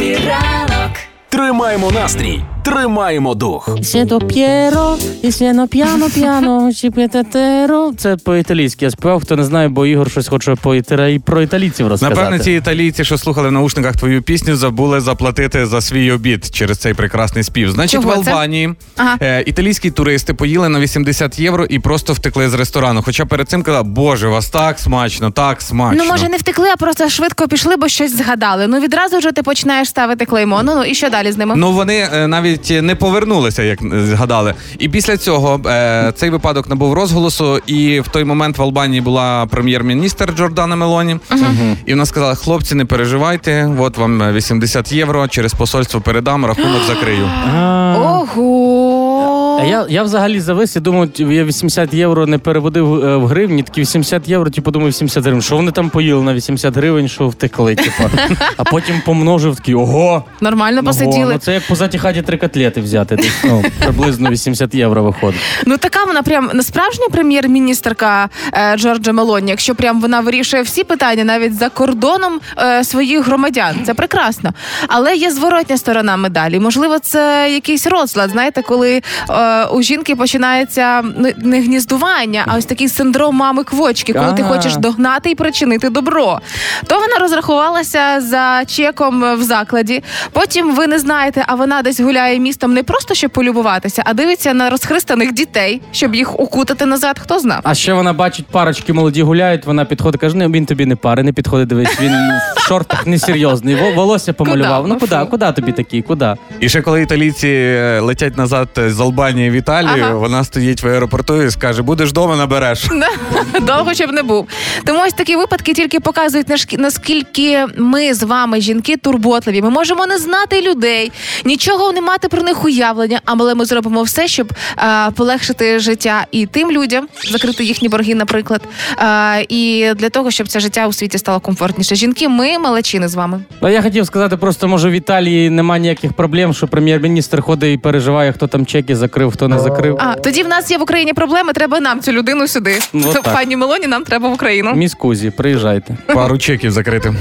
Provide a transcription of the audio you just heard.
Ранок. Тримаємо настрій, тримаємо дух. Сіто п'єро, і сіно п'яно п'яно, чіп'єтетеро. Це по-італійськи я співав, хто не знає, бо Ігор щось хоче по ітера... про італійців розказати. Напевно, ці італійці, що слухали в наушниках твою пісню, забули заплатити за свій обід через цей прекрасний спів. Значить, Чого в це? Албанії Ага. е, італійські туристи поїли на 80 євро і просто втекли з ресторану. Хоча перед цим казали, боже, у вас так смачно, так смачно. Ну, може, не втекли, а просто швидко пішли, бо щось згадали. Ну відразу вже ти починаєш ставити клеймо. Ну, ну і що далі з ними? Ну вони е, навіть не повернулися, як згадали. І після цього е, цей випадок набув розголосу. І в той момент в Албанії була прем'єр-міністр Джордана Мелоні. І вона сказала: хлопці, не переживайте, от вам е, 80 євро через посольство передам, рахунок закрию. Ого. А я, я взагалі завис і думав, я 80 євро не переводив е, в гривні, такі 80 євро, типу думаю, 80 гривень. Що вони там поїли на 80 гривень, що втекли, типу. А потім помножив такий, ого! Нормально ого, посиділи. Ну це як по хаті три котлети взяти. Десь, ну, приблизно 80 євро виходить. Ну така вона прям не справжня прем'єр-міністерка е, Джорджа Мелоні, якщо прям вона вирішує всі питання навіть за кордоном е, своїх громадян. Це прекрасно. Але є зворотня сторона медалі. Можливо, це якийсь розлад. Знаєте, коли е, у жінки починається ну, не гніздування, а ось такий синдром мами квочки, коли ти хочеш догнати і причинити добро. То вона розрахувалася за чеком в закладі. Потім ви не знаєте, а вона десь гуляє містом не просто щоб полюбуватися, а дивиться на розхристаних дітей, щоб їх укутати назад. Хто знав? А ще вона бачить, парочки молоді гуляють, вона підходить, каже, ну він тобі не пари, не підходить, дивись, він в шортах несерйозний, во- волосся помалював. Куда? Ну куди, куди тобі такий, куди? І ще коли італійці е, летять назад з Албанії в Італію, Ага. вона стоїть в аеропорту і скаже: будеш вдома, набереш. Довго щоб не був. Тому ось такі випадки тільки показують наскільки ми з вами, жінки, турботливі. Ми можемо не знати людей, нічого не мати про них уявлення, але ми зробимо все, щоб а, полегшити життя і тим людям, закрити їхні борги, наприклад, а, і для того, щоб це життя у світі стало комфортніше. Жінки, ми малечини з вами. А я хотів сказати, просто може в Італії немає ніяких проблем, що прем'єр-міністр ходить і переживає, хто там чеки закрив, хто не закрив. А тоді в нас є в Україні проблеми. Треба нам цю людину сюди. Ну, так. Пані Мелоні, нам треба в Україну. Міскузі, приїжджайте. Пару чеків закрити.